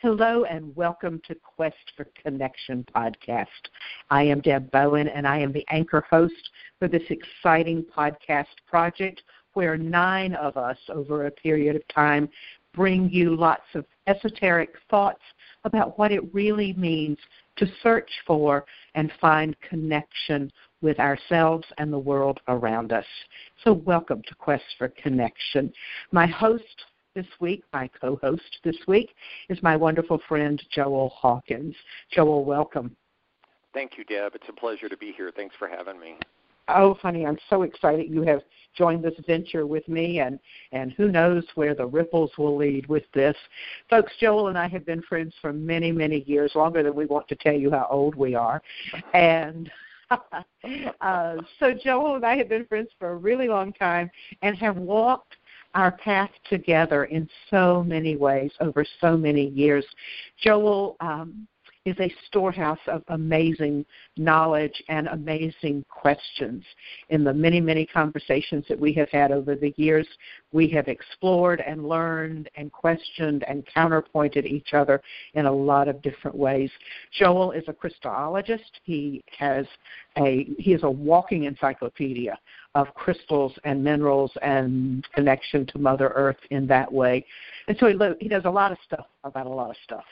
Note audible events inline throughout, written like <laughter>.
Hello and welcome to Quest for Connection podcast. I am Deb Bowen and I am the anchor host for this exciting podcast project where nine of us over a period of time bring you lots of esoteric thoughts about what it really means to search for and find connection with ourselves and the world around us. So, welcome to Quest for Connection. My host this week, my co host this week, is my wonderful friend Joel Hawkins. Joel, welcome. Thank you, Deb. It's a pleasure to be here. Thanks for having me. Oh, honey, I'm so excited you have joined this venture with me, and and who knows where the ripples will lead with this, folks. Joel and I have been friends for many, many years, longer than we want to tell you how old we are, and. <laughs> uh, so Joel and I have been friends for a really long time and have walked our path together in so many ways over so many years. Joel um, is a storehouse of amazing knowledge and amazing questions. In the many, many conversations that we have had over the years, we have explored and learned and questioned and counterpointed each other in a lot of different ways. Joel is a crystologist. He has a he is a walking encyclopedia of crystals and minerals and connection to Mother Earth in that way. And so he, he does a lot of stuff about a lot of stuff.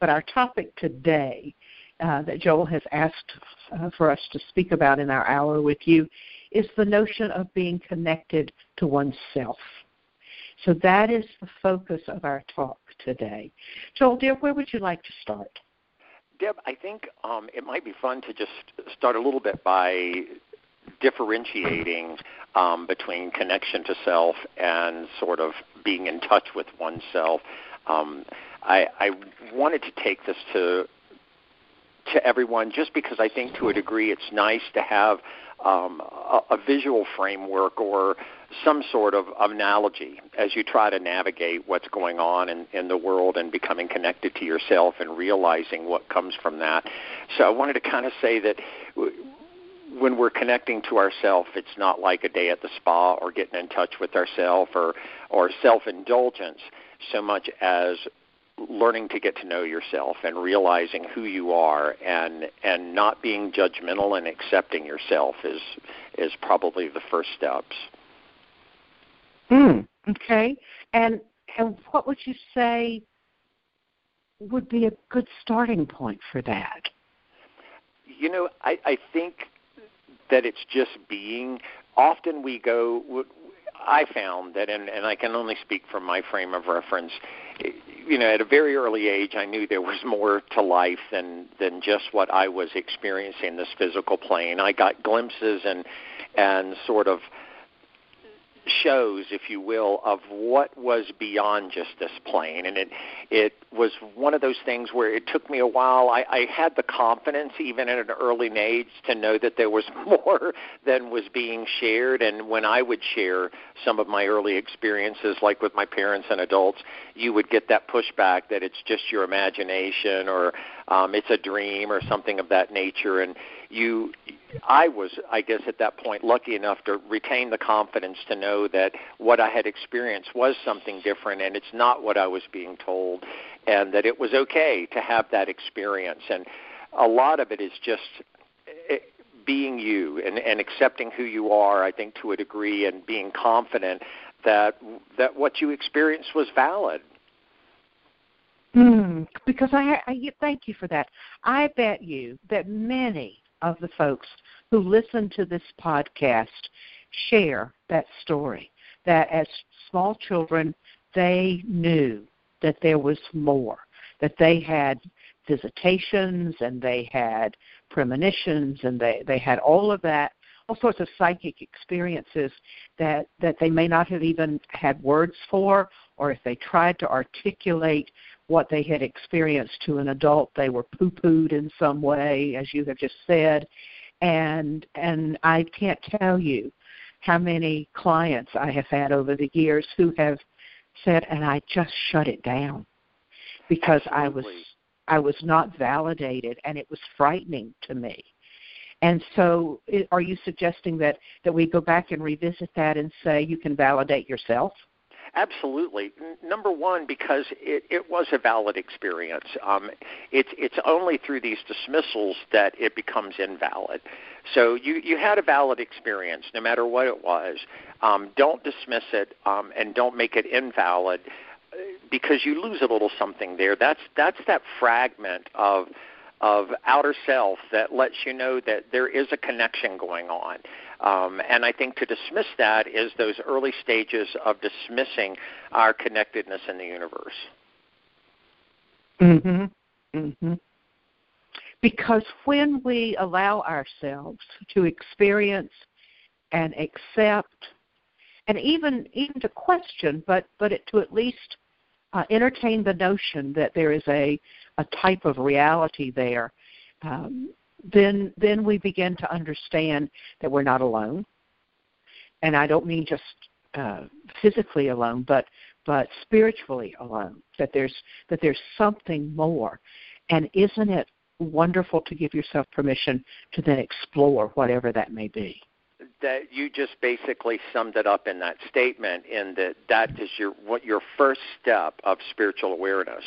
But our topic today uh, that Joel has asked uh, for us to speak about in our hour with you is the notion of being connected to oneself. So that is the focus of our talk today. Joel, dear, where would you like to start? Deb, I think um, it might be fun to just start a little bit by differentiating um, between connection to self and sort of being in touch with oneself. Um, I, I wanted to take this to to everyone just because I think to a degree it's nice to have um, a, a visual framework or some sort of analogy as you try to navigate what's going on in, in the world and becoming connected to yourself and realizing what comes from that. So I wanted to kind of say that when we're connecting to ourself, it's not like a day at the spa or getting in touch with ourself or or self-indulgence so much as learning to get to know yourself and realizing who you are and and not being judgmental and accepting yourself is is probably the first steps. Hmm. Okay. And and what would you say would be a good starting point for that? You know, I, I think that it's just being. Often we go. I found that, and, and I can only speak from my frame of reference. Eh, you know, at a very early age, I knew there was more to life than than just what I was experiencing this physical plane. I got glimpses and and sort of shows, if you will, of what was beyond just this plane. And it it was one of those things where it took me a while. I, I had the confidence, even at an early age, to know that there was <laughs> more than was being shared. And when I would share some of my early experiences, like with my parents and adults, you would get that pushback that it's just your imagination or um, it's a dream or something of that nature. And you I was, I guess, at that point lucky enough to retain the confidence to know that what I had experienced was something different and it's not what I was being told, and that it was okay to have that experience. And a lot of it is just eh, being you and, and accepting who you are, I think, to a degree, and being confident that that what you experienced was valid. Mm, because I, I thank you for that. I bet you that many of the folks who listen to this podcast share that story that as small children they knew that there was more, that they had visitations and they had premonitions and they, they had all of that, all sorts of psychic experiences that, that they may not have even had words for, or if they tried to articulate what they had experienced to an adult, they were poo pooed in some way, as you have just said. And and I can't tell you how many clients I have had over the years who have said, and I just shut it down because. I was I was not validated, and it was frightening to me. And so, are you suggesting that that we go back and revisit that and say you can validate yourself? Absolutely. Number one, because it, it was a valid experience. Um, it's it's only through these dismissals that it becomes invalid. So you you had a valid experience, no matter what it was. Um, don't dismiss it um, and don't make it invalid uh, because you lose a little something there. That's that's that fragment of of outer self that lets you know that there is a connection going on. Um, and I think to dismiss that is those early stages of dismissing our connectedness in the universe. Mhm. Mhm. Because when we allow ourselves to experience and accept and even even to question but but it, to at least uh, entertain the notion that there is a a type of reality there um, then then we begin to understand that we're not alone. And I don't mean just uh, physically alone, but but spiritually alone. That there's that there's something more. And isn't it wonderful to give yourself permission to then explore whatever that may be? That you just basically summed it up in that statement, in that that is your what your first step of spiritual awareness.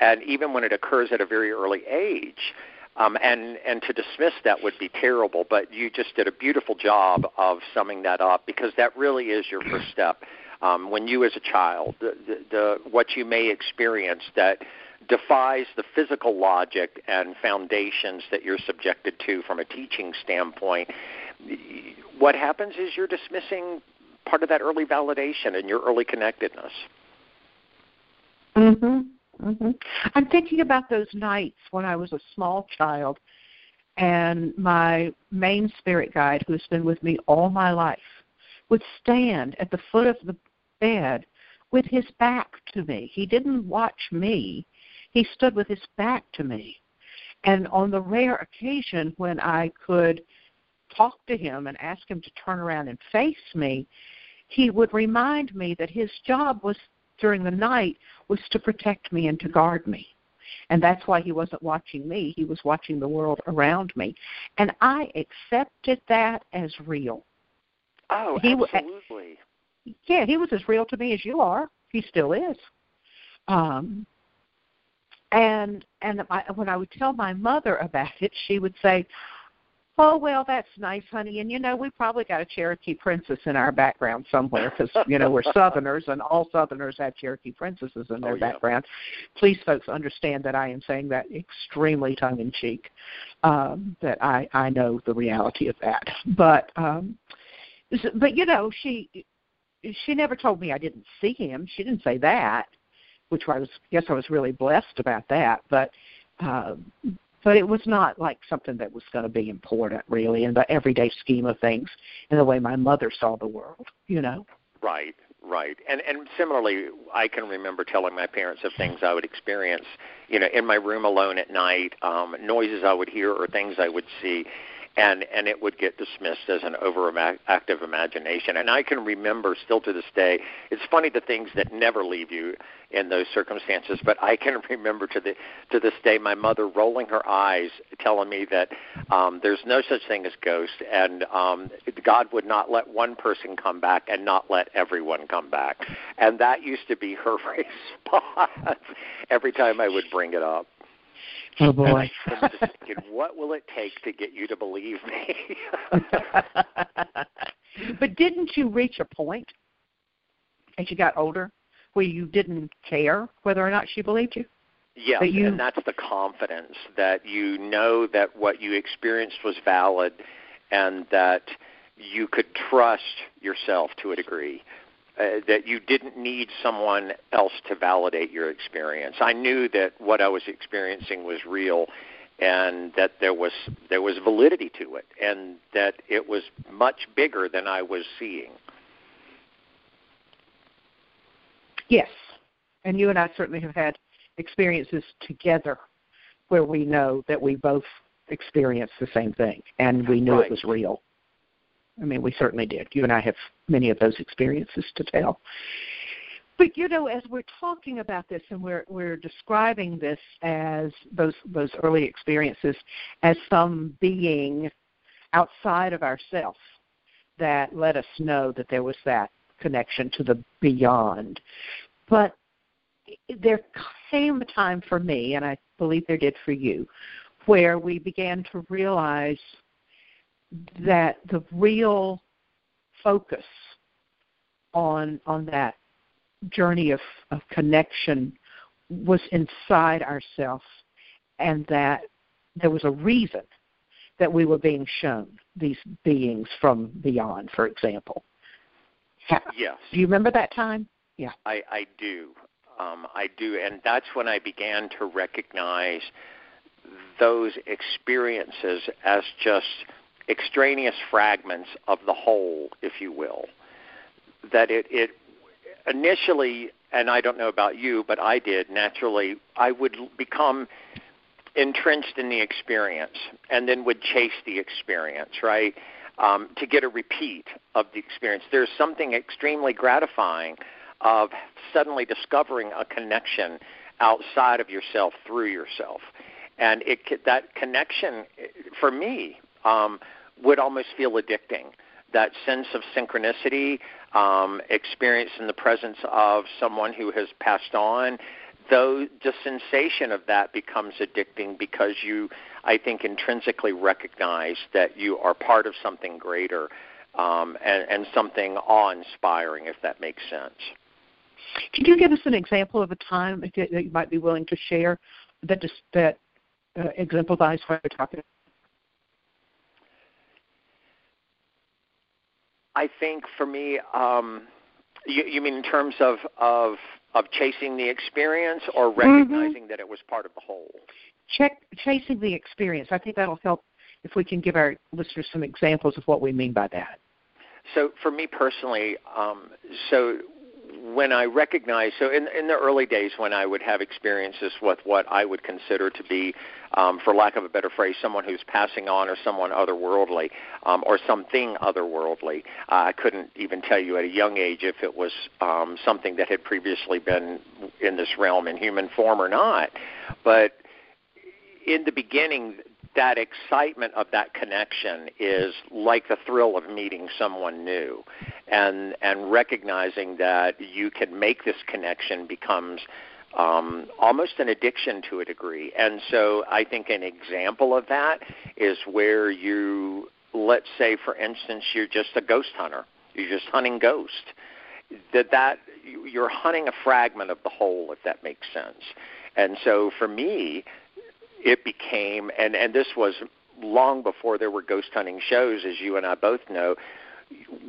And even when it occurs at a very early age, um, and and to dismiss that would be terrible. But you just did a beautiful job of summing that up because that really is your first <clears throat> step. Um, when you, as a child, the, the, the what you may experience that defies the physical logic and foundations that you're subjected to from a teaching standpoint, what happens is you're dismissing part of that early validation and your early connectedness. Mhm. Mm-hmm. I'm thinking about those nights when I was a small child, and my main spirit guide, who's been with me all my life, would stand at the foot of the bed with his back to me. He didn't watch me, he stood with his back to me. And on the rare occasion when I could talk to him and ask him to turn around and face me, he would remind me that his job was during the night was to protect me and to guard me. And that's why he wasn't watching me, he was watching the world around me. And I accepted that as real. Oh, he, absolutely. Yeah, he was as real to me as you are. He still is. Um, and and I, when I would tell my mother about it, she would say, Oh well, that's nice, honey. And you know, we probably got a Cherokee princess in our background somewhere because you know we're <laughs> Southerners, and all Southerners have Cherokee princesses in their oh, yeah. background. Please, folks, understand that I am saying that extremely tongue in cheek. Um, that I I know the reality of that, but um, but you know, she she never told me I didn't see him. She didn't say that, which I was guess I was really blessed about that. But uh, but it was not like something that was going to be important really in the everyday scheme of things in the way my mother saw the world you know? Right right. And and similarly i can remember telling my parents of things i would experience you know in my room alone at night um noises i would hear or things i would see and and it would get dismissed as an overactive imagination. And I can remember still to this day. It's funny the things that never leave you in those circumstances. But I can <laughs> remember to the to this day my mother rolling her eyes, telling me that um, there's no such thing as ghosts, and um, God would not let one person come back and not let everyone come back. And that used to be her <laughs> response every time I would bring it up. Oh boy! thinking, what will it take to get you to believe me? <laughs> but didn't you reach a point as you got older where you didn't care whether or not she believed you? Yes, that you... and that's the confidence that you know that what you experienced was valid, and that you could trust yourself to a degree uh, that you didn't need someone else to validate your experience. I knew that what I was experiencing was real and that there was there was validity to it and that it was much bigger than I was seeing. Yes. And you and I certainly have had experiences together where we know that we both experienced the same thing and we knew right. it was real. I mean, we certainly did. You and I have many of those experiences to tell. But you know, as we're talking about this and we're we're describing this as those those early experiences as some being outside of ourselves that let us know that there was that connection to the beyond. But there came a time for me, and I believe there did for you, where we began to realize that the real focus on on that journey of, of connection was inside ourselves and that there was a reason that we were being shown these beings from beyond, for example. Yes. Do you remember that time? Yeah. I, I do. Um, I do. And that's when I began to recognize those experiences as just extraneous fragments of the whole, if you will. That it, it initially, and I don't know about you, but I did naturally, I would become entrenched in the experience and then would chase the experience, right? Um, to get a repeat of the experience. There's something extremely gratifying of suddenly discovering a connection outside of yourself through yourself. And it that connection, for me, um, would almost feel addicting. That sense of synchronicity, um, experience in the presence of someone who has passed on, though the sensation of that becomes addicting because you, I think, intrinsically recognize that you are part of something greater um, and, and something awe-inspiring, if that makes sense. Can you give us an example of a time that you might be willing to share that just, that uh, exemplifies what you're talking about? I think for me, um, you, you mean in terms of of of chasing the experience or mm-hmm. recognizing mm-hmm. that it was part of the whole? Check chasing the experience. I think that'll help if we can give our listeners some examples of what we mean by that. So for me personally, um, so when I recognize, so in, in the early days when I would have experiences with what I would consider to be, um, for lack of a better phrase, someone who's passing on or someone otherworldly um, or something otherworldly, uh, I couldn't even tell you at a young age if it was um, something that had previously been in this realm in human form or not. But in the beginning, that excitement of that connection is like the thrill of meeting someone new and and recognizing that you can make this connection becomes um, almost an addiction to a degree. And so I think an example of that is where you, let's say, for instance, you're just a ghost hunter. You're just hunting ghosts. That that you're hunting a fragment of the whole, if that makes sense. And so for me, it became, and and this was long before there were ghost hunting shows, as you and I both know.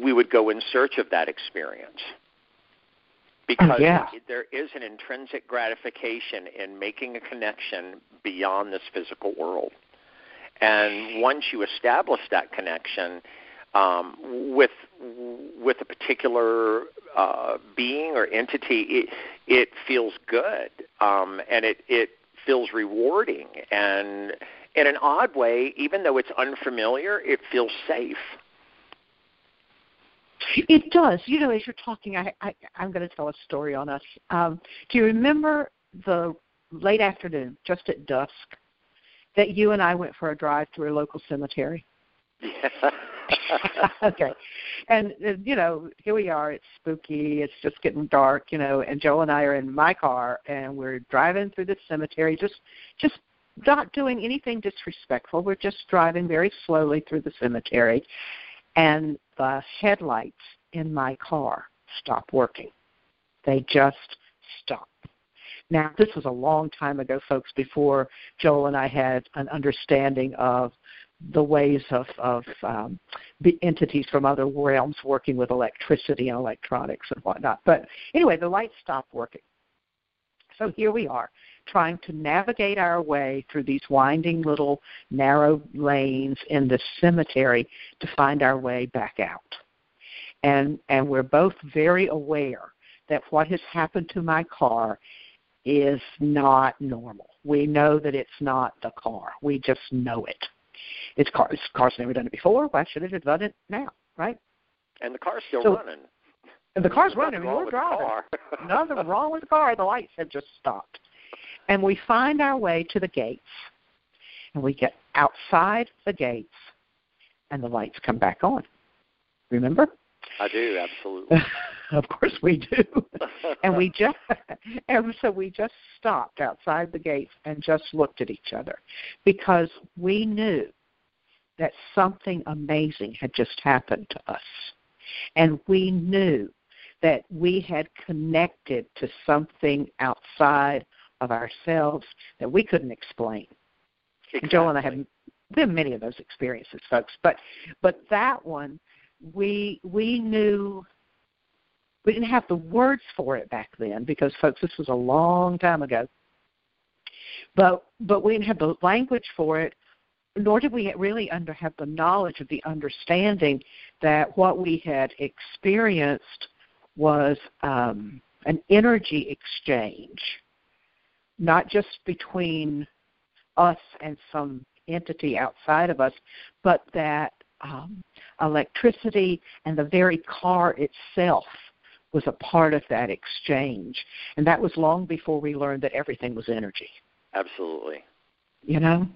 We would go in search of that experience because oh, yeah. there is an intrinsic gratification in making a connection beyond this physical world. And once you establish that connection um, with with a particular uh, being or entity, it, it feels good, um, and it it feels rewarding, and in an odd way, even though it's unfamiliar, it feels safe. It does. You know, as you're talking, I, I I'm going to tell a story on us. Um, do you remember the late afternoon, just at dusk, that you and I went for a drive through a local cemetery? <laughs> <laughs> okay. And uh, you know, here we are. It's spooky. It's just getting dark. You know, and Joel and I are in my car, and we're driving through the cemetery, just just not doing anything disrespectful. We're just driving very slowly through the cemetery, and the headlights in my car stop working. They just stop. Now, this was a long time ago, folks, before Joel and I had an understanding of the ways of, of um, entities from other realms working with electricity and electronics and whatnot. But anyway, the lights stopped working. So here we are trying to navigate our way through these winding little narrow lanes in the cemetery to find our way back out. And and we're both very aware that what has happened to my car is not normal. We know that it's not the car. We just know it. It's car. This car's never done it before. Why should it have done it now? Right? And the car's still so, running. And the car's running. We're driving. <laughs> Nothing wrong with the car. The lights have just stopped. And we find our way to the gates. And we get outside the gates, and the lights come back on. Remember? I do, absolutely. <laughs> of course we do. <laughs> and we just and so we just stopped outside the gates and just looked at each other because we knew that something amazing had just happened to us. And we knew that we had connected to something outside of ourselves that we couldn't explain. Exactly. Joel and I have been many of those experiences, folks, but but that one we we knew we didn't have the words for it back then because folks this was a long time ago. But but we didn't have the language for it nor did we really under have the knowledge of the understanding that what we had experienced was um, an energy exchange, not just between us and some entity outside of us, but that um, electricity and the very car itself was a part of that exchange. And that was long before we learned that everything was energy. Absolutely. You know?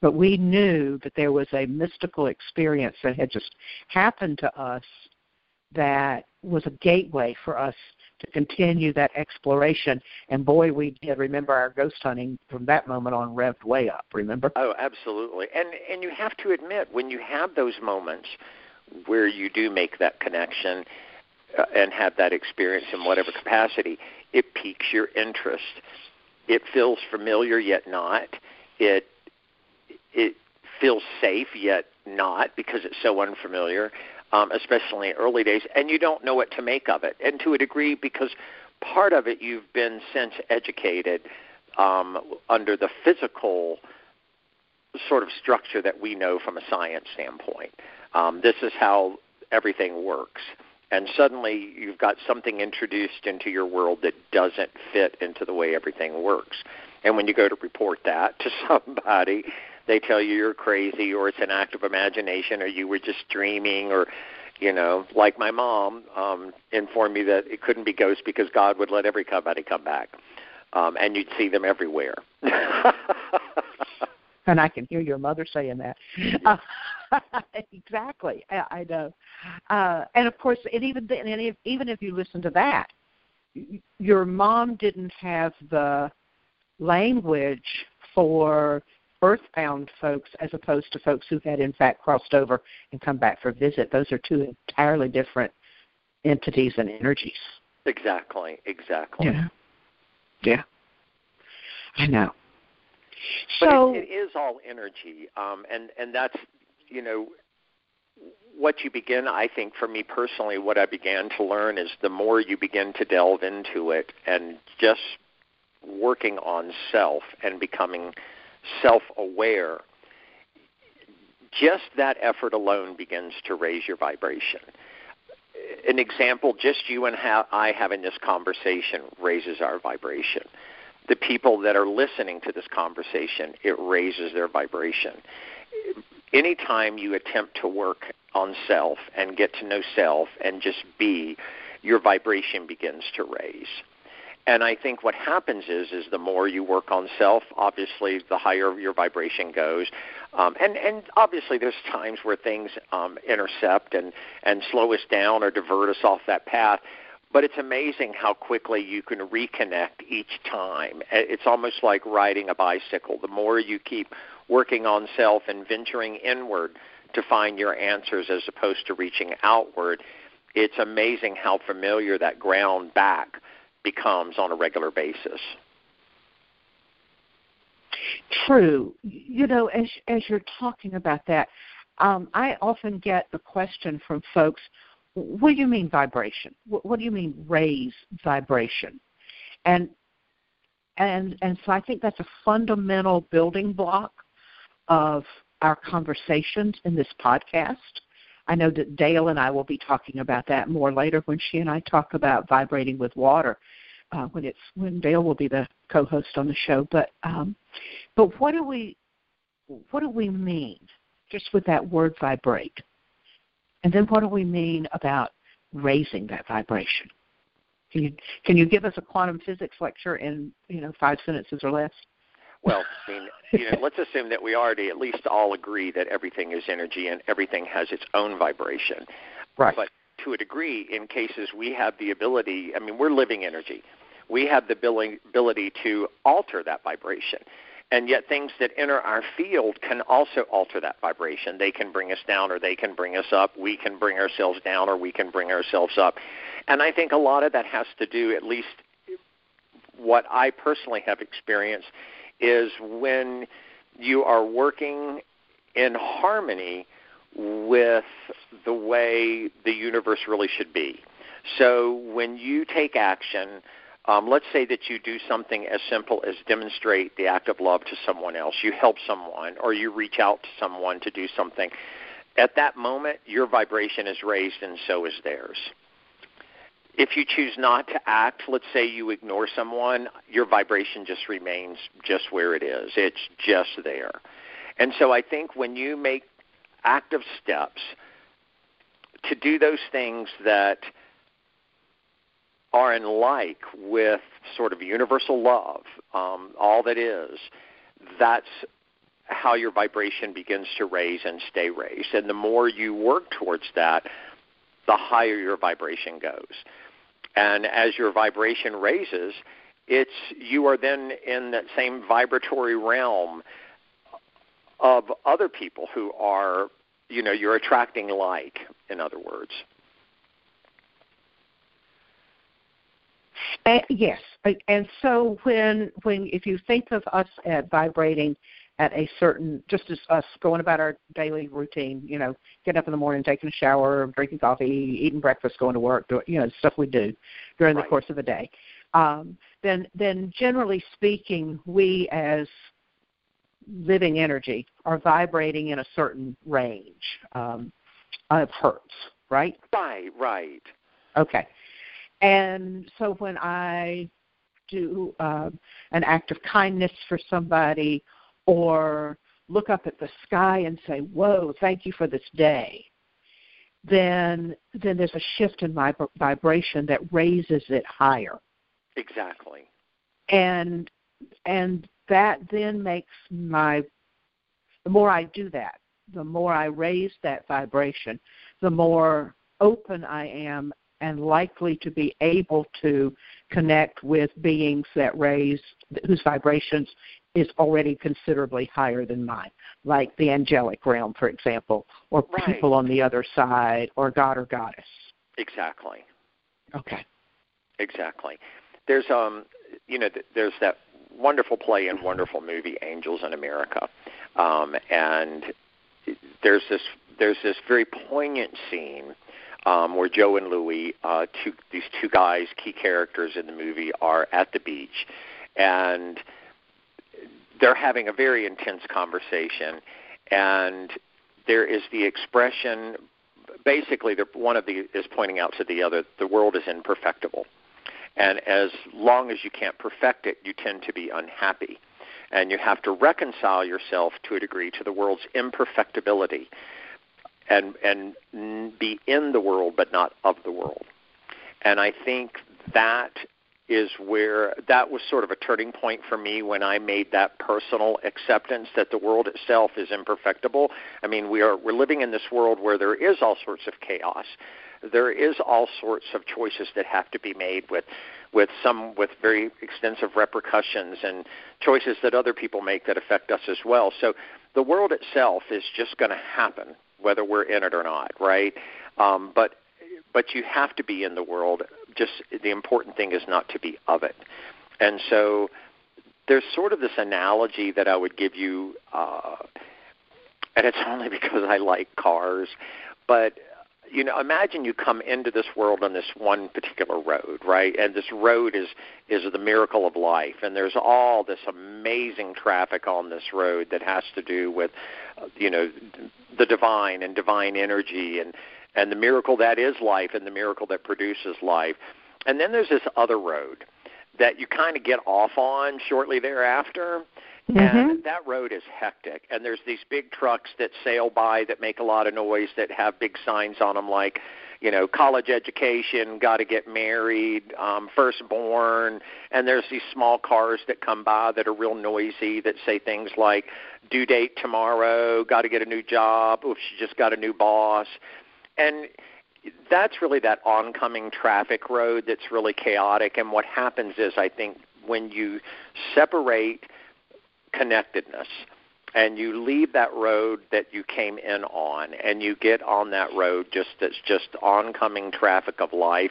But we knew that there was a mystical experience that had just happened to us that was a gateway for us to continue that exploration. And boy, we did. Remember our ghost hunting from that moment on revved way up. Remember? Oh, absolutely. And and you have to admit when you have those moments where you do make that connection uh, and have that experience in whatever capacity, it piques your interest. It feels familiar yet not. It it feels safe yet not because it's so unfamiliar, um, especially in early days, and you don't know what to make of it. And to a degree, because part of it you've been since educated um, under the physical sort of structure that we know from a science standpoint. Um, this is how everything works. And suddenly you've got something introduced into your world that doesn't fit into the way everything works. And when you go to report that <laughs> to somebody, they tell you you're crazy or it's an act of imagination or you were just dreaming or you know like my mom um informed me that it couldn't be ghosts because god would let everybody come back um and you'd see them everywhere. <laughs> And i can hear your mother saying that. Uh, <laughs> exactly. I, I know. Uh and of course and even then and if, even if you listen to that your mom didn't have the language for earthbound folks as opposed to folks who had in fact crossed over and come back for a visit. Those are two entirely different entities and energies. Exactly, exactly. Yeah. Yeah. I know. But so it, it is all energy, um, and and that's you know what you begin. I think for me personally, what I began to learn is the more you begin to delve into it, and just working on self and becoming self aware, just that effort alone begins to raise your vibration. An example, just you and I having this conversation raises our vibration. The people that are listening to this conversation, it raises their vibration. Anytime you attempt to work on self and get to know self and just be, your vibration begins to raise and I think what happens is is the more you work on self, obviously the higher your vibration goes. Um, and and obviously there's times where things um, intercept and and slow us down or divert us off that path. But it's amazing how quickly you can reconnect each time. It's almost like riding a bicycle. The more you keep working on self and venturing inward to find your answers as opposed to reaching outward, it's amazing how familiar that ground back becomes on a regular basis. True. You know, as as you're talking about that, um, I often get the question from folks, "What do you mean vibration? What, what do you mean raise vibration?" And and and so I think that's a fundamental building block of our conversations in this podcast. I know that Dale and I will be talking about that more later when she and I talk about vibrating with water. Uh, when it's when Dale will be the co-host on the show, but um, but what do we what do we mean just with that word vibrate? And then what do we mean about raising that vibration? Can you can you give us a quantum physics lecture in you know five sentences or less? Well, I mean, you know, let's assume that we already at least all agree that everything is energy and everything has its own vibration. Right. But to a degree, in cases we have the ability, I mean, we're living energy. We have the ability to alter that vibration. And yet, things that enter our field can also alter that vibration. They can bring us down or they can bring us up. We can bring ourselves down or we can bring ourselves up. And I think a lot of that has to do, at least what I personally have experienced, is when you are working in harmony with the way the universe really should be. So when you take action, um, let's say that you do something as simple as demonstrate the act of love to someone else, you help someone, or you reach out to someone to do something. At that moment, your vibration is raised and so is theirs. If you choose not to act, let's say you ignore someone, your vibration just remains just where it is. It's just there. And so I think when you make active steps to do those things that – are in like with sort of universal love, um, all that is, that's how your vibration begins to raise and stay raised. And the more you work towards that, the higher your vibration goes. And as your vibration raises, it's you are then in that same vibratory realm of other people who are, you know, you're attracting like, in other words. Yes, and so when when if you think of us at vibrating at a certain, just as us going about our daily routine, you know, getting up in the morning, taking a shower, drinking coffee, eating breakfast, going to work, do, you know, stuff we do during right. the course of a day. Um, then, then generally speaking, we as living energy are vibrating in a certain range um, of hertz, right? Right, right. Okay. And so when I do uh, an act of kindness for somebody or look up at the sky and say, "Whoa, thank you for this day," then then there's a shift in my vibration that raises it higher. Exactly. And and that then makes my the more I do that, the more I raise that vibration, the more open I am and likely to be able to connect with beings that raise whose vibrations is already considerably higher than mine, like the angelic realm, for example, or right. people on the other side, or God or goddess. Exactly. Okay. Exactly. There's um, you know, there's that wonderful play and wonderful movie, Angels in America, um, and there's this there's this very poignant scene um, where Joe and Louie, uh, two, these two guys, key characters in the movie, are at the beach, and they're having a very intense conversation, and there is the expression. Basically, one of the is pointing out to the other, the world is imperfectible, and as long as you can't perfect it, you tend to be unhappy, and you have to reconcile yourself to a degree to the world's imperfectibility and and be in the world but not of the world. And I think that is where that was sort of a turning point for me when I made that personal acceptance that the world itself is imperfectible. I mean, we are we're living in this world where there is all sorts of chaos. There is all sorts of choices that have to be made with with some with very extensive repercussions and choices that other people make that affect us as well. So the world itself is just going to happen whether we're in it or not, right? Um, but but you have to be in the world. Just the important thing is not to be of it. And so there's sort of this analogy that I would give you, uh, and it's <laughs> only because I like cars, but you know, imagine you come into this world on this one particular road, right? And this road is is the miracle of life, and there's all this amazing traffic on this road that has to do with, you know, the divine and divine energy and and the miracle that is life and the miracle that produces life. And then there's this other road that you kind of get off on shortly thereafter Mm-hmm. And that road is hectic. And there's these big trucks that sail by that make a lot of noise that have big signs on them like, you know, college education, got to get married, um, firstborn. And there's these small cars that come by that are real noisy that say things like, due date tomorrow, got to get a new job, oof, she just got a new boss. And that's really that oncoming traffic road that's really chaotic. And what happens is, I think, when you separate connectedness and you leave that road that you came in on and you get on that road just that's just oncoming traffic of life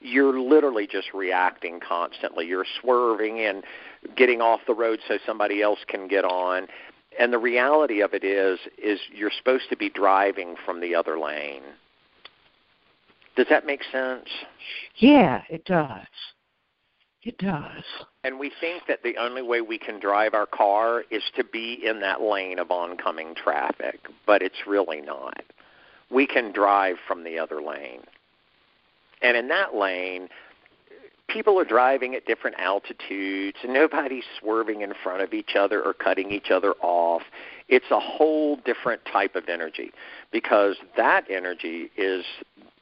you're literally just reacting constantly. You're swerving and getting off the road so somebody else can get on. And the reality of it is is you're supposed to be driving from the other lane. Does that make sense? Yeah it does it does and we think that the only way we can drive our car is to be in that lane of oncoming traffic but it's really not we can drive from the other lane and in that lane people are driving at different altitudes nobody's swerving in front of each other or cutting each other off. It's a whole different type of energy because that energy is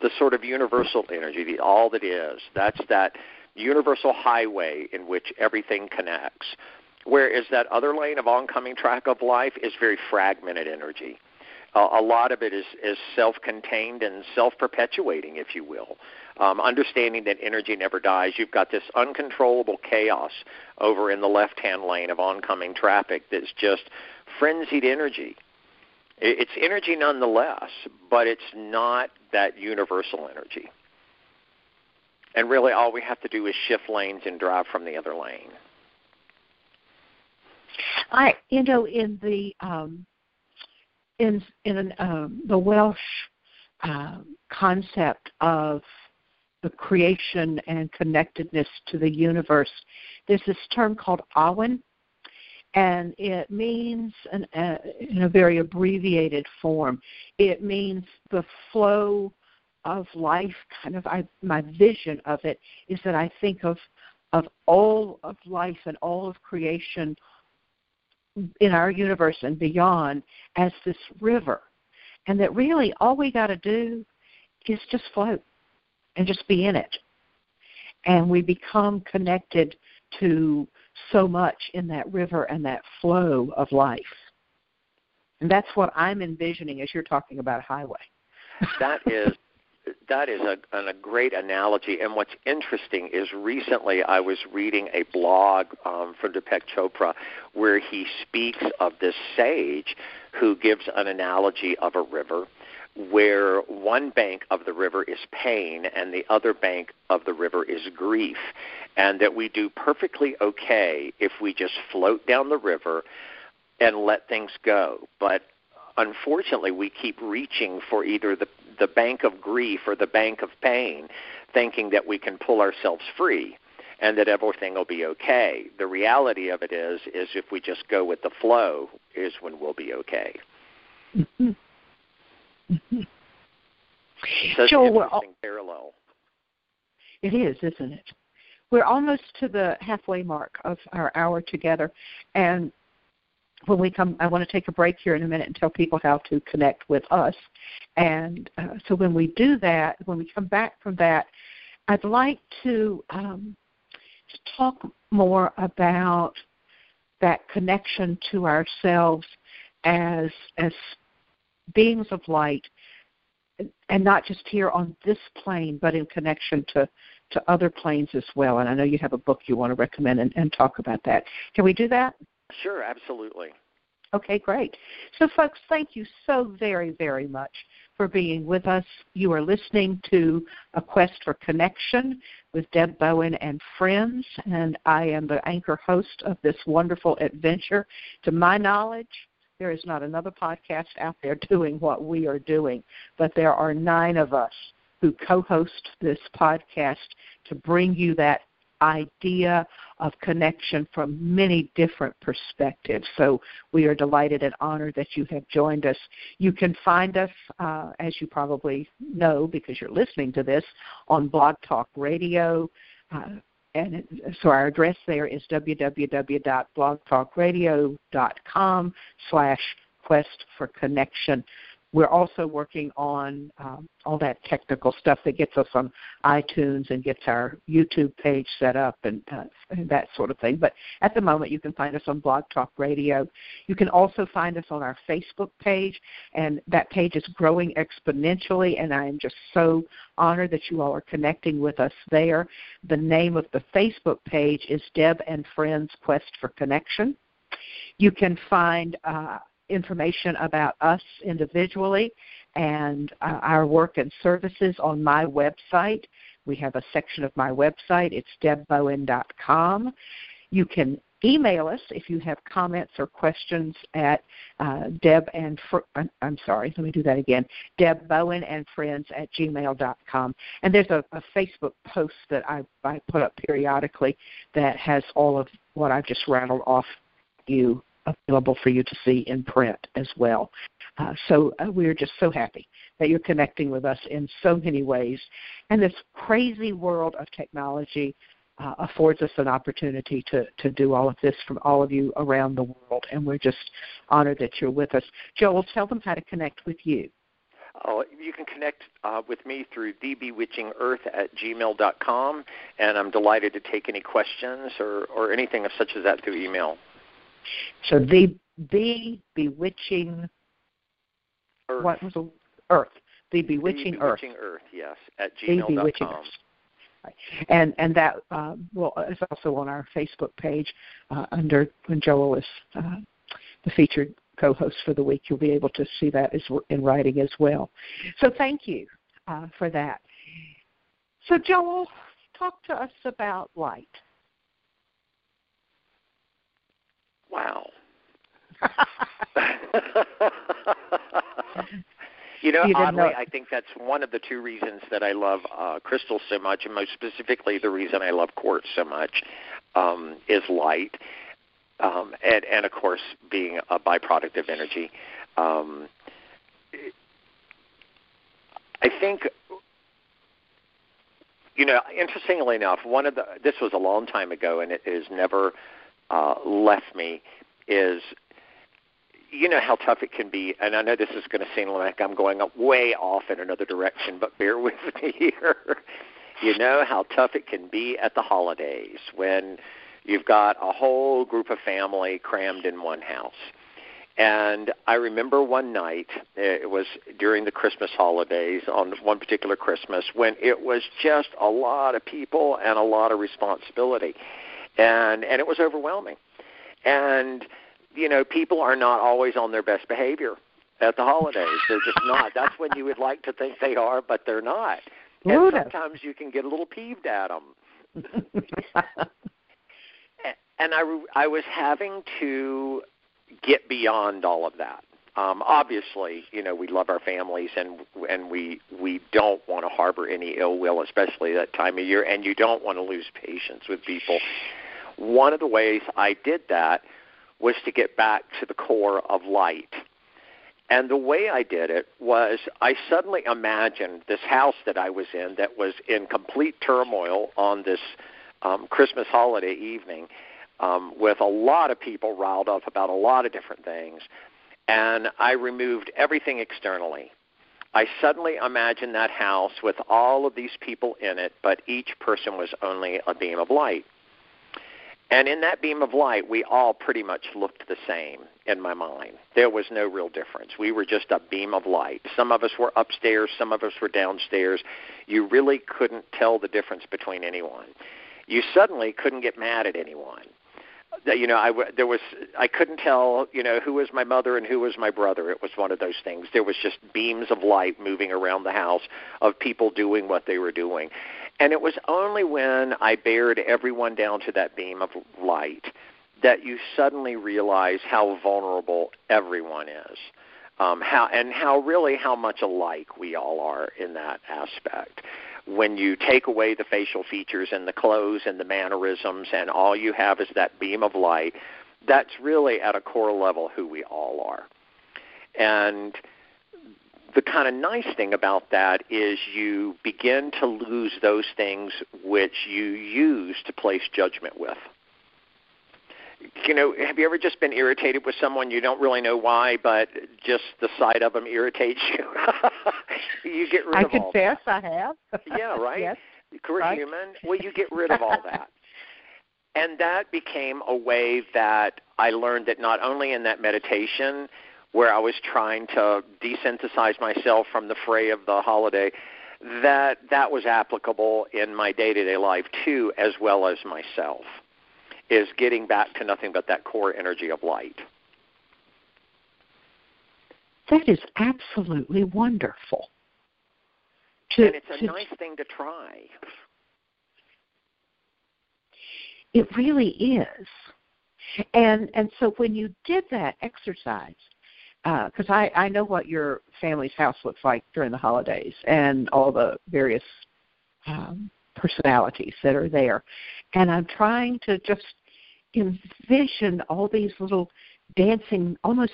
the sort of universal energy, the all that is. That's that universal highway in which everything connects. Whereas that other lane of oncoming track of life is very fragmented energy. Uh, a lot of it is, is self-contained and self-perpetuating, if you will um, understanding that energy never dies. You've got this uncontrollable chaos over in the left hand lane of oncoming traffic that's just frenzied energy. It's energy nonetheless, but it's not that universal energy. And really, all we have to do is shift lanes and drive from the other lane. I, you know, in the um, in in um, the Welsh uh, concept of the creation and connectedness to the universe. There's this term called awen, and it means, an, uh, in a very abbreviated form, it means the flow of life. Kind of, I, my vision of it is that I think of of all of life and all of creation in our universe and beyond as this river, and that really all we got to do is just float and just be in it. And we become connected to so much in that river and that flow of life. And that's what I'm envisioning as you're talking about highway. that is that is a, a great analogy. And what's interesting is recently I was reading a blog um, from Deepak Chopra where he speaks of this sage who gives an analogy of a river where one bank of the river is pain and the other bank of the river is grief, and that we do perfectly okay if we just float down the river and let things go. But unfortunately, we keep reaching for either the the bank of grief or the bank of pain, thinking that we can pull ourselves free and that everything will be okay. The reality of it is, is if we just go with the flow, is when we'll be okay. Mm-hmm. Mm-hmm. Joel, we're all, parallel. It is, isn't it? We're almost to the halfway mark of our hour together, and when we come, I want to take a break here in a minute and tell people how to connect with us. And uh, so when we do that, when we come back from that, I'd like to um, talk more about that connection to ourselves as as beings of light, and not just here on this plane, but in connection to to other planes as well. And I know you have a book you want to recommend and, and talk about that. Can we do that? Sure, absolutely. Okay, great. So, folks, thank you so very, very much for being with us. You are listening to A Quest for Connection with Deb Bowen and friends, and I am the anchor host of this wonderful adventure. To my knowledge, there is not another podcast out there <laughs> doing what we are doing, but there are nine of us who co host this podcast to bring you that idea of connection from many different perspectives. So we are delighted and honored that you have joined us. You can find us, uh, as you probably know because you're listening to this, on Blog Talk Radio. Uh, and so our address there is www.blogtalkradio.com slash quest for connection. We're also working on um, all that technical stuff that gets us on iTunes and gets our YouTube page set up and, uh, and that sort of thing. But at the moment, you can find us on Blog Talk Radio. You can also find us on our Facebook page, and that page is growing exponentially. And I am just so honored that you all are connecting with us there. The name of the Facebook page is Deb and Friends Quest for Connection. You can find uh, information about us individually and uh, our work and services on my website. We have a section of my website. It's debbowen.com. You can email us if you have comments or questions at uh, deb and fr- I'm sorry, let me do that again. Deb Bowen and friends at gmail.com. And there's a, a Facebook post that I, I put up periodically that has all of what I've just rattled off you available for you to see in print as well. Uh, so uh, we're just so happy that you're connecting with us in so many ways. And this crazy world of technology uh, affords us an opportunity to, to do all of this from all of you around the world. And we're just honored that you're with us. Joel, tell them how to connect with you. Oh, you can connect uh, with me through thebewitchingearth at gmail.com, and I'm delighted to take any questions or, or anything of such as that through email. So the the bewitching Earth. what was the earth? The bewitching, the earth. bewitching earth. Yes, at The bewitching gmail.com. earth. Right. And and that uh, well is also on our Facebook page uh, under when Joel is uh, the featured co-host for the week. You'll be able to see that as in writing as well. So thank you uh, for that. So Joel, talk to us about light. Wow. <laughs> you know, You oddly, know- I think that's one of the two reasons that I love uh, crystals so much, and most specifically, the reason I love quartz so much um, is light, um, and and of course, being a byproduct of energy. Um, I think you know, interestingly enough, one of the this was a long time ago, and it has never uh, left me. Is you know how tough it can be, and I know this is going to seem like I'm going way off in another direction, but bear <laughs> with me here. you know how tough it can be at the holidays when you've got a whole group of family crammed in one house. And I remember one night, it was during the Christmas holidays, on one particular Christmas, when it was just a lot of people and a lot of responsibility. And and it was overwhelming. And you know, people are not always on their best behavior at the holidays. They're just not. That's when you would like to think they are, but they're not. And sometimes you can get a little peeved at them. <laughs> and I, I was having to get beyond all of that. Um, obviously, you know, we love our families and and we we don't want to harbor any ill will, especially that time of year, and you don't want to lose patience with people. One of the ways I did that was to get back to the core of light. And the way I did it was I suddenly imagined this house that I was in that was in complete turmoil on this um, Christmas holiday evening um, with a lot of people riled up about a lot of different things. And I removed everything externally. I suddenly imagined that house with all of these people in it, but each person was only a beam of light. And in that beam of light, we all pretty much looked the same in my mind. There was no real difference. We were just a beam of light. Some of us were upstairs, some of us were downstairs. You really couldn't tell the difference between anyone. You suddenly couldn't get mad at anyone. You know, I there was I couldn't tell you know who was my mother and who was my brother. It was one of those things. There was just beams of light moving around the house of people doing what they were doing, and it was only when I bared everyone down to that beam of light that you suddenly realize how vulnerable everyone is. Um, how and how really how much alike we all are in that aspect. When you take away the facial features and the clothes and the mannerisms, and all you have is that beam of light, that's really at a core level who we all are. And the kind of nice thing about that is you begin to lose those things which you use to place judgment with. You know, have you ever just been irritated with someone you don't really know why, but just the sight of them irritates <laughs> you? you get rid I of all. I confess I have. Yeah, right. yes. We're right. human. Well, you get rid of all that. and that became a way that I learned that not only in that meditation where I was trying to desynthesize myself from the fray of the holiday, that that was applicable in my day-to-day life too as well as myself is getting back to nothing but that core energy of light. That is absolutely wonderful. To, and it's a to, nice thing to try. It really is. And and so when you did that exercise, because uh, I I know what your family's house looks like during the holidays and all the various um, personalities that are there, and I'm trying to just envision all these little dancing, almost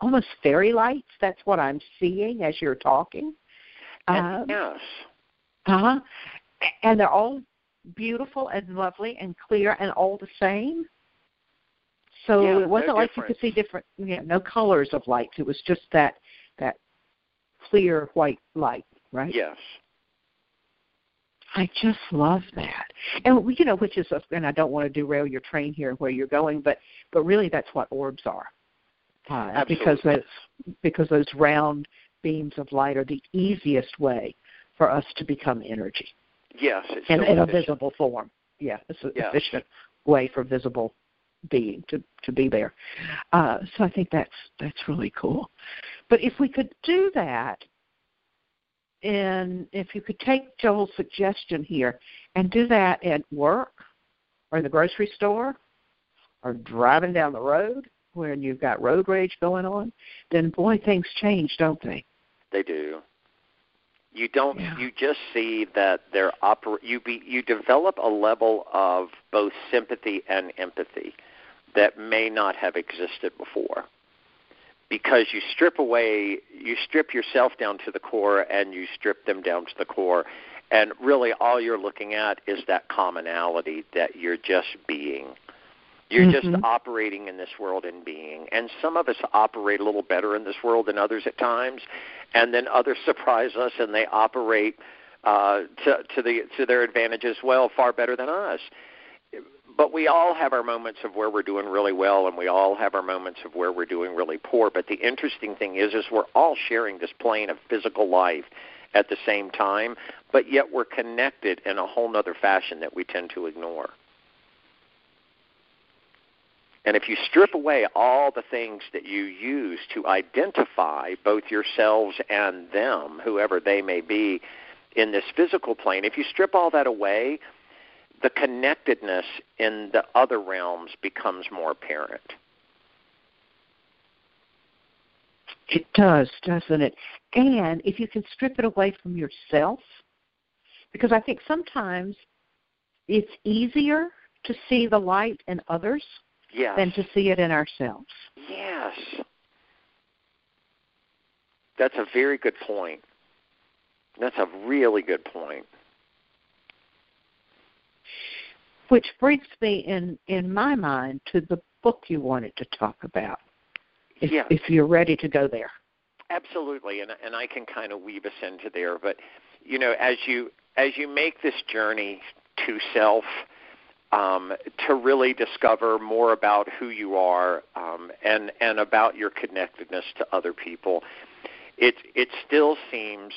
almost fairy lights. That's what I'm seeing as you're talking. Um, yes. Uh huh. And they're all beautiful and lovely and clear and all the same. So yeah, it wasn't no like difference. you could see different, you know, no colors of lights. It was just that that clear white light, right? Yes. I just love that, and you know, which is, a, and I don't want to derail your train here and where you're going, but but really, that's what orbs are, uh, because those because those round beams of light are the easiest way for us to become energy. Yes, it's in, so in a visible form. Yeah, it's an Yes. efficient way for visible being to to be there. Uh, so I think that's that's really cool. But if we could do that, and if you could take Joel's suggestion here and do that at work or in the grocery store or driving down the road when you've got road rage going on, then boy, things change, don't they? They do. You don't. Yeah. You just see that they're oper- You be. You develop a level of both sympathy and empathy that may not have existed before, because you strip away. You strip yourself down to the core, and you strip them down to the core, and really all you're looking at is that commonality that you're just being. You're just Mhm. operating in this world and being. And some of us operate a little better in this world than others at times, and then others surprise us and they operate uh, to, to the to their advantage as well, far better than us. But we all have our moments of where we're doing really well, and we all have our moments of where we're doing really poor. But the interesting thing is, is we're all sharing this plane of physical life at the same time, but yet we're connected in a whole nother fashion that we tend to ignore. And if you strip away all the things that you use to identify both yourselves and them, whoever they may be, in this physical plane, if you strip all that away, the connectedness in the other realms becomes more apparent. It does, doesn't it? And if you can strip it away from yourself, because I think sometimes it's easier to see the light in others Yes. than to see it in ourselves. Yes. That's a very good point. That's a really good point. Which brings me in in my mind to the book you wanted to talk about. If, Yeah. if you're ready to go there. Absolutely, and and I can kind of weave us into there. But you know, as you as you make this journey to self, um, to really discover more about who you are um, and and about your connectedness to other people, it it still seems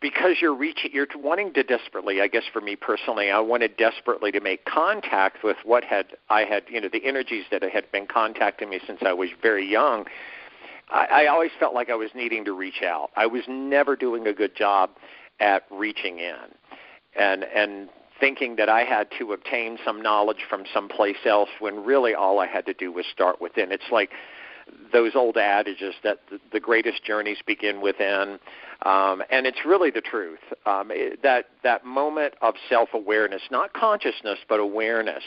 because you're reaching you're wanting to desperately i guess for me personally i wanted desperately to make contact with what had i had you know the energies that had been contacting me since i was very young. I, I always felt like i was needing to reach out. I was never doing a good job at reaching in and and thinking that i had to obtain some knowledge from someplace else when really all i had to do was start within. It's like those old adages that the, greatest journeys begin within, um, and it's really the truth. Um, it, that that moment of self-awareness, not consciousness, but awareness,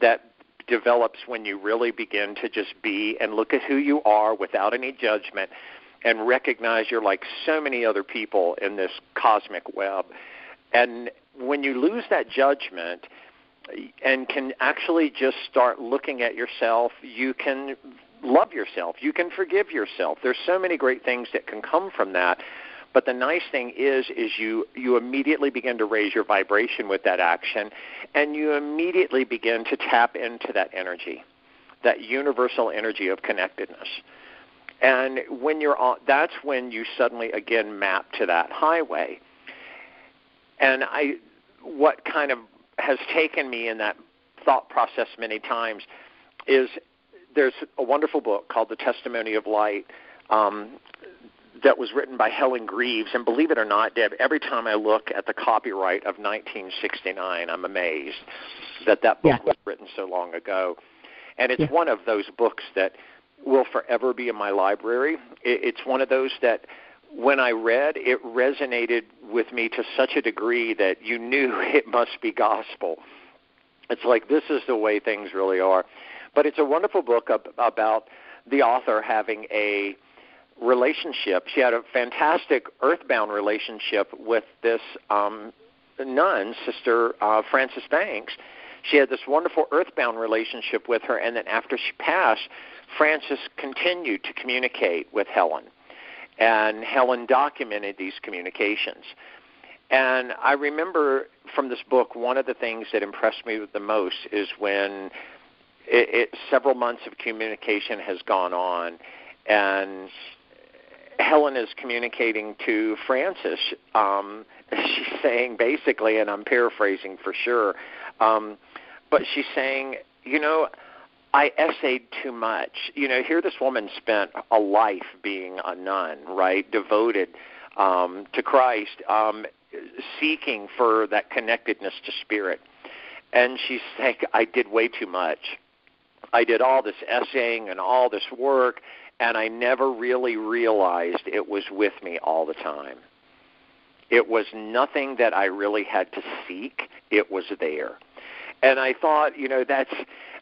that develops when you really begin to just be and look at who you are without any judgment, and recognize you're like so many other people in this cosmic web. And when you lose that judgment, and can actually just start looking at yourself. You can love yourself. You can forgive yourself. There's so many great things that can come from that. But the nice thing is, is you you immediately begin to raise your vibration with that action, and you immediately begin to tap into that energy, that universal energy of connectedness. And when you're on, that's when you suddenly again map to that highway. And I, what kind of has taken me in that thought process many times is there's a wonderful book called The Testimony of Light um, that was written by Helen Greaves. And believe it or not, Deb, every time I look at the copyright of 1969, I'm amazed that that book yeah. was written so long ago. And it's yeah. one of those books that will forever be in my library. It's one of those that when I read, it resonated with me to such a degree that you knew <laughs> it must be gospel. It's like this is the way things really are. But it's a wonderful book about the author having a relationship. She had a fantastic earthbound relationship with this um, nun, Sister uh, Frances Banks. She had this wonderful earthbound relationship with her, and then after she passed, Frances continued to communicate with Helen and Helen documented these communications. And I remember from this book, one of the things that impressed me the most is when it, it, several months of communication has gone on, and Helen is communicating to Frances. Um, <laughs> she's saying basically, and I'm paraphrasing for sure, um, but she's saying, you know, I essayed too much. You know, here this woman spent a life being a nun, right? Devoted um, to Christ, um, seeking for that connectedness to spirit. And she's saying, I did way too much. I did all this essaying and all this work, and I never really realized it was with me all the time. It was nothing that I really had to seek, it was there. And I thought, you know, that's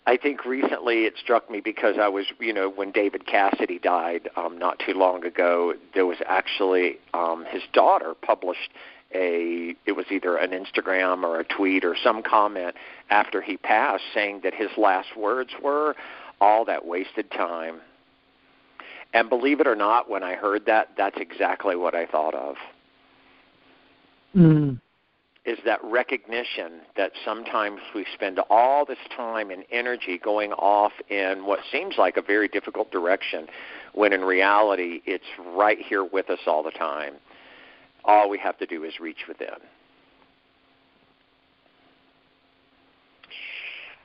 I think recently it struck me because I was, you know, when David Cassidy died um, not too long ago, there was actually um, his daughter published a it was either an Instagram or a tweet or some comment after he passed saying that his last words were all that wasted time. And believe it or not, when I heard that, that's exactly what I thought of. Mm is that recognition that sometimes we spend all this time and energy going off in what seems like a very difficult direction when in reality it's right here with us all the time. All we have to do is reach within.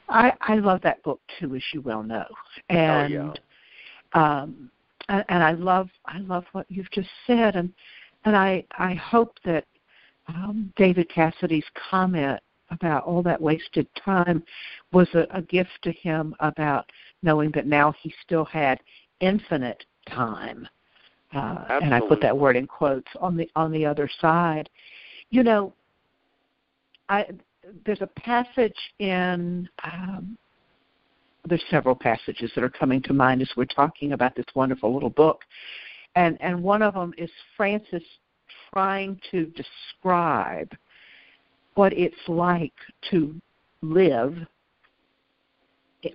I, I love that book too, as you well know, and oh, yeah. um, and, and I love I love what you've just said, and and I I hope that um, David Cassidy's comment about all that wasted time was a, a gift to him about knowing that now he still had infinite time. Uh, and I put that word in quotes on the on the other side. You know, I there's a passage in um, there's several passages that are coming to mind as we're talking about this wonderful little book, and and one of them is Frances trying to describe what it's like to live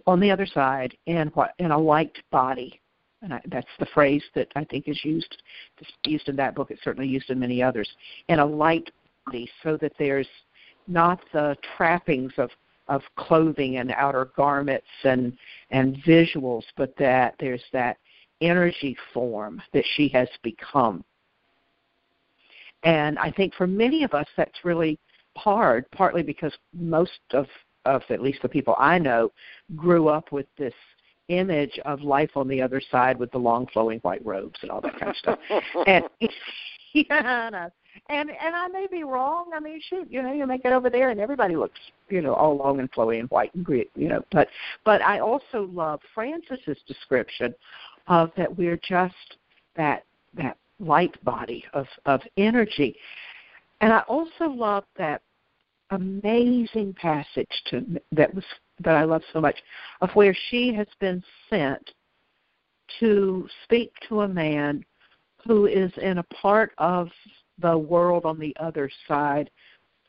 on the other side in what in a light body and I, that's the phrase that I think is used used in that book. It's certainly used in many others. In a light body, so that there's not the trappings of of clothing and outer garments and and visuals, but that there's that energy form that she has become. And I think for many of us, that's really hard, partly because most of, of at least the people I know grew up with this image of life on the other side with the long flowing white robes and all that kind of stuff. and <laughs> yeah, and and I may be wrong. I mean, shoot, you know, you make it over there, and everybody looks, you know, all long and flowy and white and green, you know. But but I also love Frances's description of that we're just that that light body of, of energy. And I also love that amazing passage to that was that I love so much of where she has been sent to speak to a man who is in a part of the world on the other side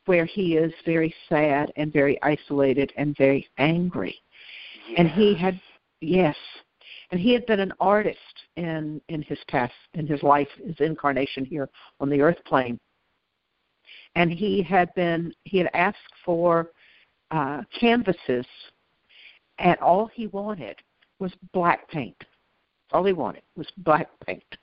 where he is very sad and very isolated and very angry. Yeah. And he had yes. And he had been an artist in in his past in his life, his incarnation here on the earth plane. And he had been he had asked for uh canvases and all he wanted was black paint. All he wanted was black paint.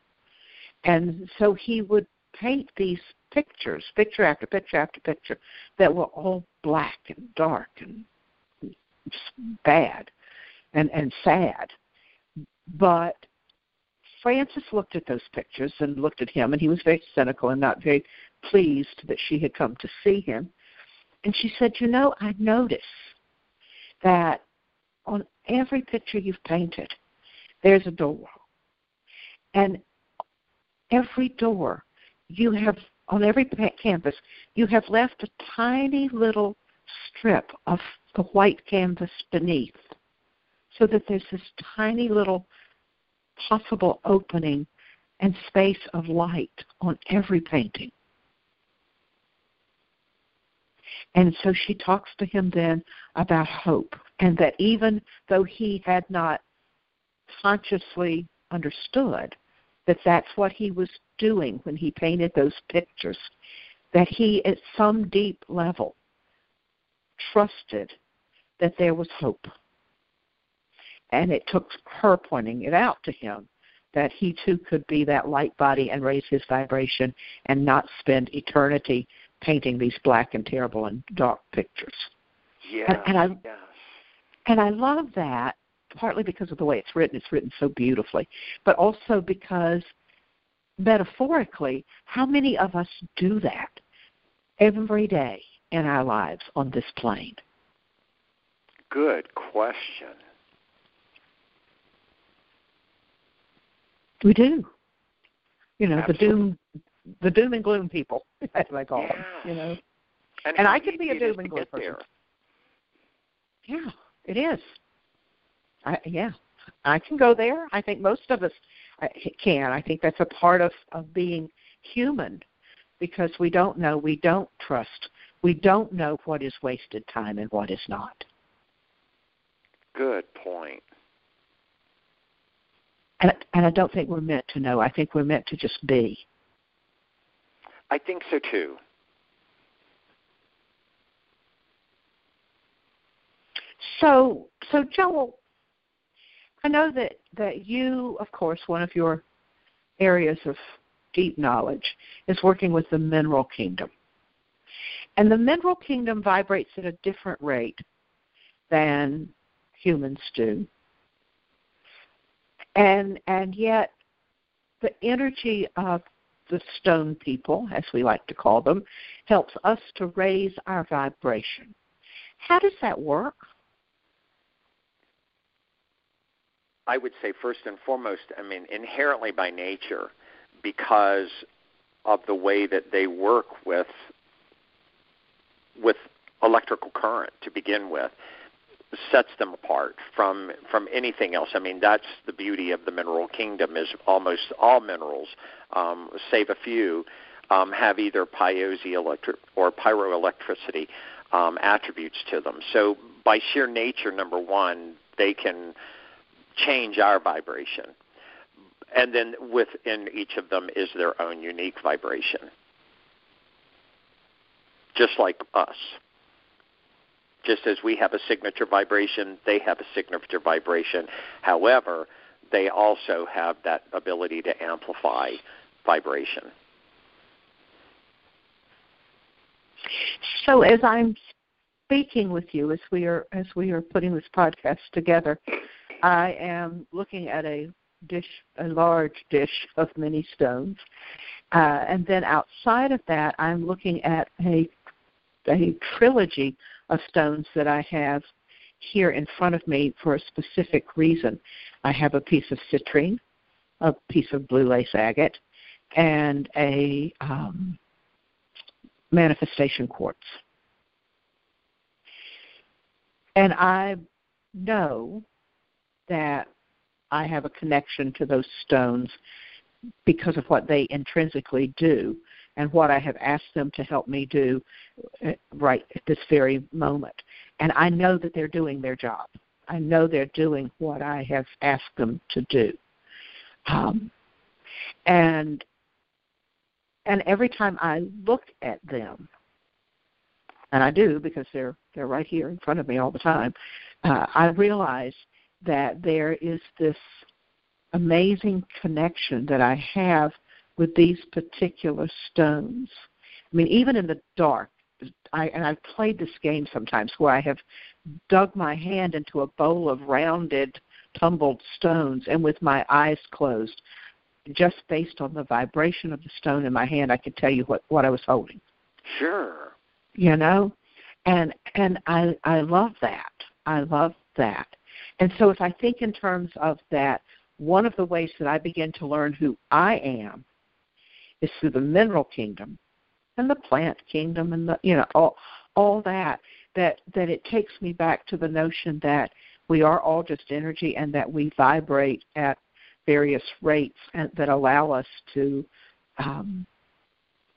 And so he would paint these pictures, picture after picture after picture, that were all black and dark and bad and, and sad. But Frances looked at those pictures and looked at him, and he was very cynical and not very pleased that she had come to see him. And she said, You know, I notice that on every picture you've painted, there's a door. And every door you have on every canvas you have left a tiny little strip of the white canvas beneath so that there's this tiny little possible opening and space of light on every painting. And so she talks to him then about hope, and that even though he had not consciously understood that that's what he was doing when he painted those pictures, that he, at some deep level, trusted that there was hope. And it took her pointing it out to him that he too could be that light body and raise his vibration and not spend eternity painting these black and terrible and dark pictures. Yes, and, and I yes. and I love that partly because of the way it's written. It's written so beautifully, but also because metaphorically, how many of us do that every day in our lives on this plane? Good question. We do. You know, Absolutely. the doom the doom and gloom people, <laughs> as I call yes. them. You know. And, And I can be a easy it is doom and gloom person. Yeah, it is. I yeah. I can go there. I think most of us uh, can. I think that's a part of of being human because we don't know, we don't trust, we don't know what is wasted time and what is not. Good point. And and I don't think we're meant to know. I think we're meant to just be. I think so too. So so Joel, I know that that you, of course, one of your areas of deep knowledge is working with the mineral kingdom. And the mineral kingdom vibrates at a different rate than humans do. And and yet the energy of the stone people, as we like to call them, helps us to raise our vibration. How does that work? I would say first and foremost, I mean, inherently by nature, because of the way that they work with with electrical current to begin with, sets them apart from from anything else. I mean, that's the beauty of the mineral kingdom is almost all minerals, um, save a few, um, have either piezoelectric or pyroelectricity um, attributes to them. So by sheer nature, number one, they can change our vibration. And then within each of them is their own unique vibration. Just like us. Just as we have a signature vibration, they have a signature vibration. However, they also have that ability to amplify vibration. So as I'm speaking with you, as we are as we are putting this podcast together, I am looking at a dish, a large dish of many stones, uh, and then outside of that, I'm looking at a a trilogy of stones that I have here in front of me for a specific reason. I have a piece of citrine, a piece of blue lace agate, and a um, manifestation quartz. And I know that I have a connection to those stones because of what they intrinsically do and what I have asked them to help me do uh, right at this very moment. And I know that they're doing their job. I know they're doing what I have asked them to do. Um, and and every time I look at them, and I do because they're they're right here in front of me all the time, uh, I realize that there is this amazing connection that I have with these particular stones. I mean, even in the dark, I and I've played this game sometimes where I have dug my hand into a bowl of rounded, tumbled stones, and with my eyes closed, just based on the vibration of the stone in my hand, I could tell you what what I was holding. Sure. You know, and and I I love that. I love that. And so if I think in terms of that, one of the ways that I begin to learn who I am is through the mineral kingdom and the plant kingdom and the you know all all that that that it takes me back to the notion that we are all just energy and that we vibrate at various rates and, that allow us to um,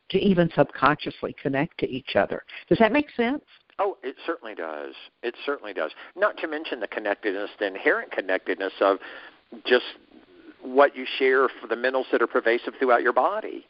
to even subconsciously connect to each other. Does that make sense? Oh, it certainly does. It certainly does. Not to mention the connectedness, the inherent connectedness of just what you share for the minerals that are pervasive throughout your body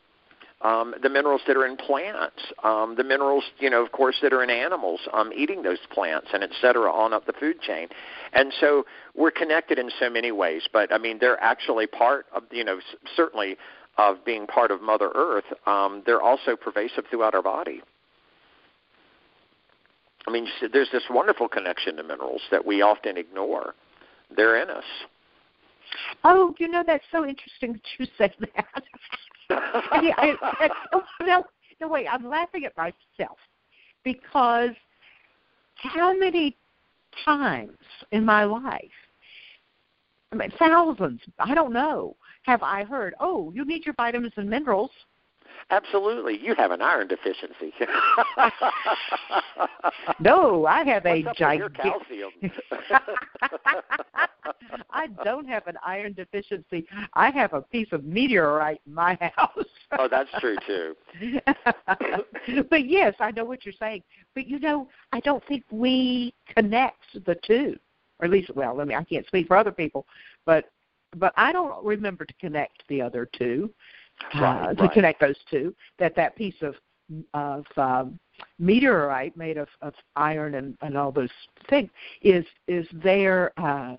um, the minerals that are in plants, um, the minerals, you know, of course, that are in animals, um, eating those plants, and et cetera, on up the food chain. And so we're connected in so many ways. But I mean, they're actually part of, you know, certainly of being part of Mother Earth. Um, they're also pervasive throughout our body. I mean, there's this wonderful connection to minerals that we often ignore. They're in us. Oh, you know that's so interesting that you said that. <laughs> <laughs> I, I, I, no, no, wait. I'm laughing at myself because how many times in my life, I mean, thousands, I don't know, have I heard, "Oh, you need your vitamins and minerals." Absolutely. You have an iron deficiency. <laughs> no, I have What's a gigantic calcium. <laughs> I don't have an iron deficiency. I have a piece of meteorite in my <laughs> house. oh, that's true too. but yes, I know what you're saying. But you know, I don't think we connect the two. Or at least well, I mean I can't speak for other people, but but I don't remember to connect the other two right, uh, to right. connect those two. That that piece of of um, meteorite made of, of iron and, and all those things is is there uh,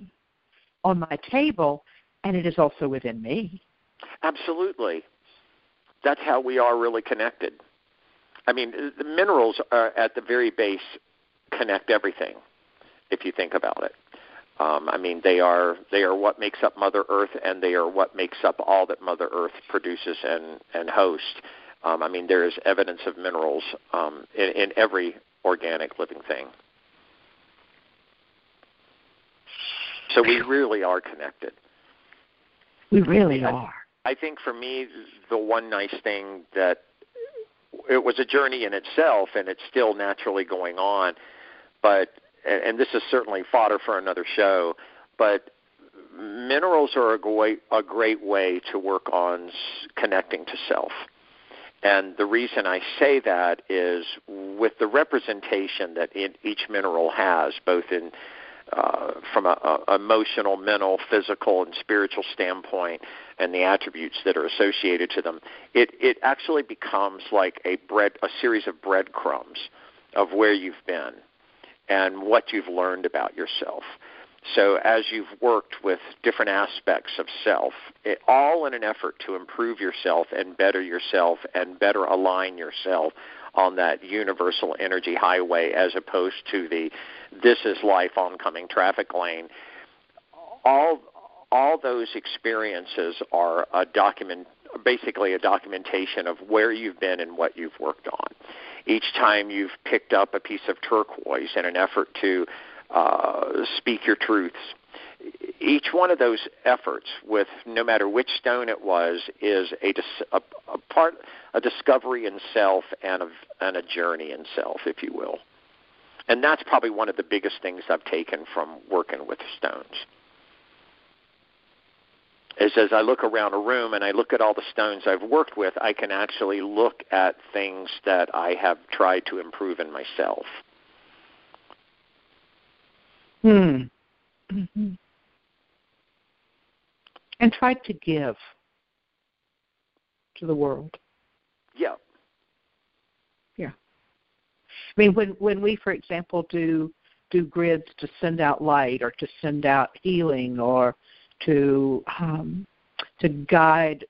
on my table, and it is also within me. Absolutely, that's how we are really connected. I mean, the minerals are at the very base connect everything. If you think about it. Um, I mean, they are they are what makes up Mother Earth, and they are what makes up all that Mother Earth produces and and hosts. Um, I mean, there is evidence of minerals um, in, in every organic living thing. So we really are connected. We really I, are. I think for me, the one nice thing that it was a journey in itself, and it's still naturally going on. But and this is certainly fodder for another show, but minerals are a great, a great way to work on connecting to self. And the reason I say that is with the representation that each mineral has, both in uh, from a emotional, mental, physical, and spiritual standpoint, and the attributes that are associated to them, it it actually becomes like a bread, a series of breadcrumbs of where you've been and what you've learned about yourself. So, as you've worked with different aspects of self, it, all in an effort to improve yourself and better yourself and better align yourself on that universal energy highway as opposed to the this is life oncoming traffic lane, all, all those experiences are a document, basically a documentation of where you've been and what you've worked on each time you've picked up a piece of turquoise in an effort to uh, speak your truths. Each one of those efforts, with no matter which stone it was, is a, dis- a, a part, a discovery in self and a, and a journey in self, if you will. And that's probably one of the biggest things I've taken from working with stones. Is as I look around a room and I look at all the stones I've worked with, I can actually look at things that I have tried to improve in myself. Hmm. Mm-hmm. <clears throat> And try to give to the world. Yeah. Yeah. I mean, when when we, for example, do do grids to send out light or to send out healing or to um, to guide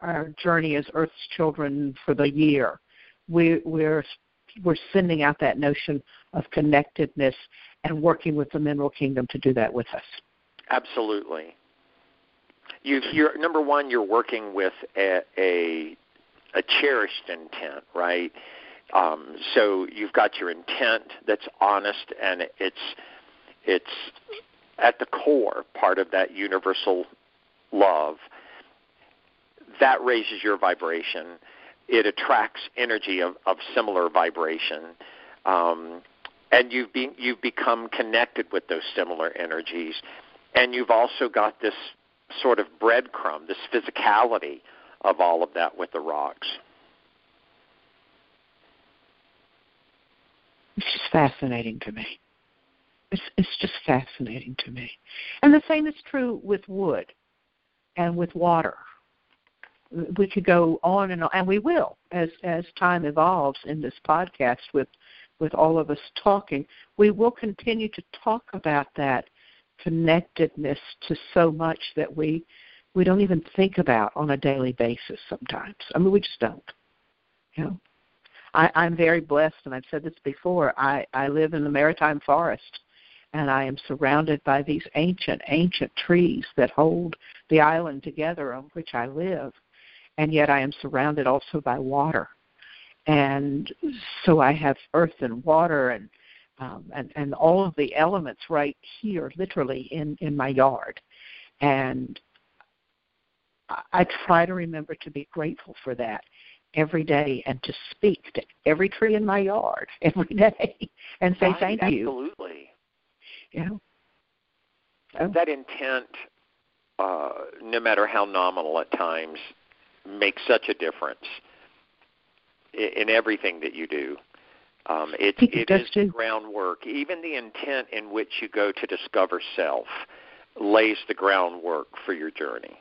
our journey as Earth's children for the year. We, we're we're sending out that notion of connectedness and working with the mineral kingdom to do that with us. Absolutely. You, you're number one. You're working with a, a, a cherished intent, right? Um, so you've got your intent that's honest and it's it's at the core part of that universal love, that raises your vibration. It attracts energy of, of similar vibration. Um, and you've, been, you've become connected with those similar energies. And you've also got this sort of breadcrumb, this physicality of all of that with the rocks. It's just fascinating to me. It's, it's just fascinating to me. And the same is true with wood and with water. We could go on and on, and we will as as time evolves in this podcast with with all of us talking. We will continue to talk about that connectedness to so much that we we don't even think about on a daily basis sometimes. I mean, we just don't. You know, I, I'm very blessed, and I've said this before. I I live in the maritime forest, and I am surrounded by these ancient, ancient trees that hold the island together on which I live. And yet I am surrounded also by water. And so I have earth and water and um, and, and all of the elements right here, literally in, in my yard. And I try to remember to be grateful for that every day and to speak to every tree in my yard <laughs> every day and say right, thank absolutely. you. Absolutely. Yeah. Oh. That intent, uh, no matter how nominal at times, makes such a difference in, in everything that you do. Um, it, it, is too. groundwork. Even the intent in which you go to discover self lays the groundwork for your journey,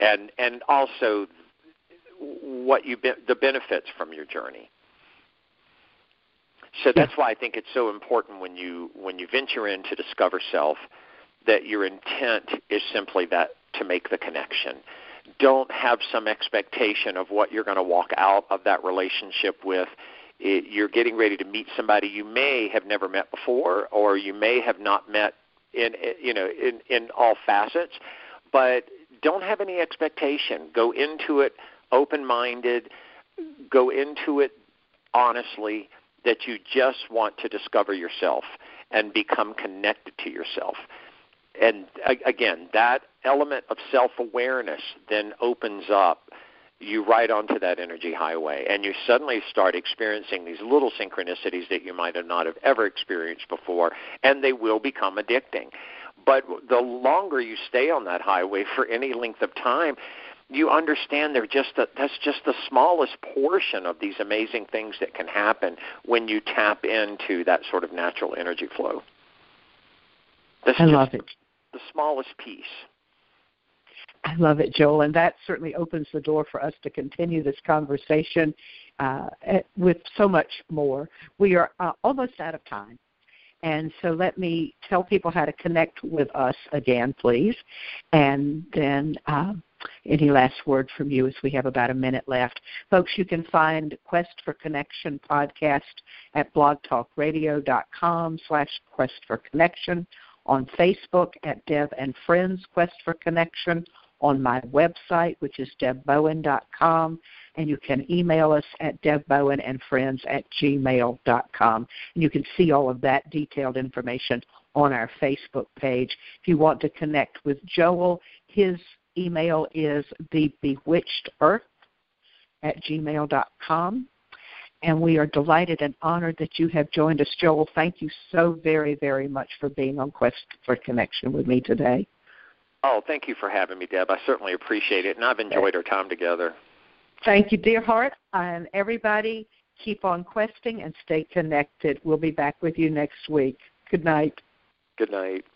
and and also what you be, the benefits from your journey. So that's why I think it's so important when you when you venture in to discover self that your intent is simply that to make the connection. Don't have some expectation of what you're going to walk out of that relationship with. It, you're getting ready to meet somebody you may have never met before, or you may have not met in you know in in all facets. But don't have any expectation. Go into it open-minded. Go into it honestly that you just want to discover yourself and become connected to yourself. And again, that element of self awareness then opens up you right onto that energy highway and you suddenly start experiencing these little synchronicities that you might have not have ever experienced before and they will become addicting but the longer you stay on that highway for any length of time you understand they're just that's just the smallest portion of these amazing things that can happen when you tap into that sort of natural energy flow. That's I love it. The smallest piece. I love it, Joel, and that certainly opens the door for us to continue this conversation uh, with so much more. We are uh, almost out of time. And so let me tell people how to connect with us again, please. And then uh, any last word from you as we have about a minute left. Folks, you can find Quest for Connection podcast at blogtalkradio.com slash Quest for Connection, on Facebook at Deb and Friends Quest for Connection, on my website, which is debbowen.com, and you can email us at debbowenandfriends at gmail.com. And you can see all of that detailed information on our Facebook page. If you want to connect with Joel, his email is thebewitchedearth at gmail.com. And we are delighted and honored that you have joined us, Joel. Thank you so very, very much for being on Quest for Connection with me today. Oh, thank you for having me, Deb. I certainly appreciate it, and I've enjoyed our time together. Thank you, dear heart. And everybody, keep on questing and stay connected. We'll be back with you next week. Good night. Good night.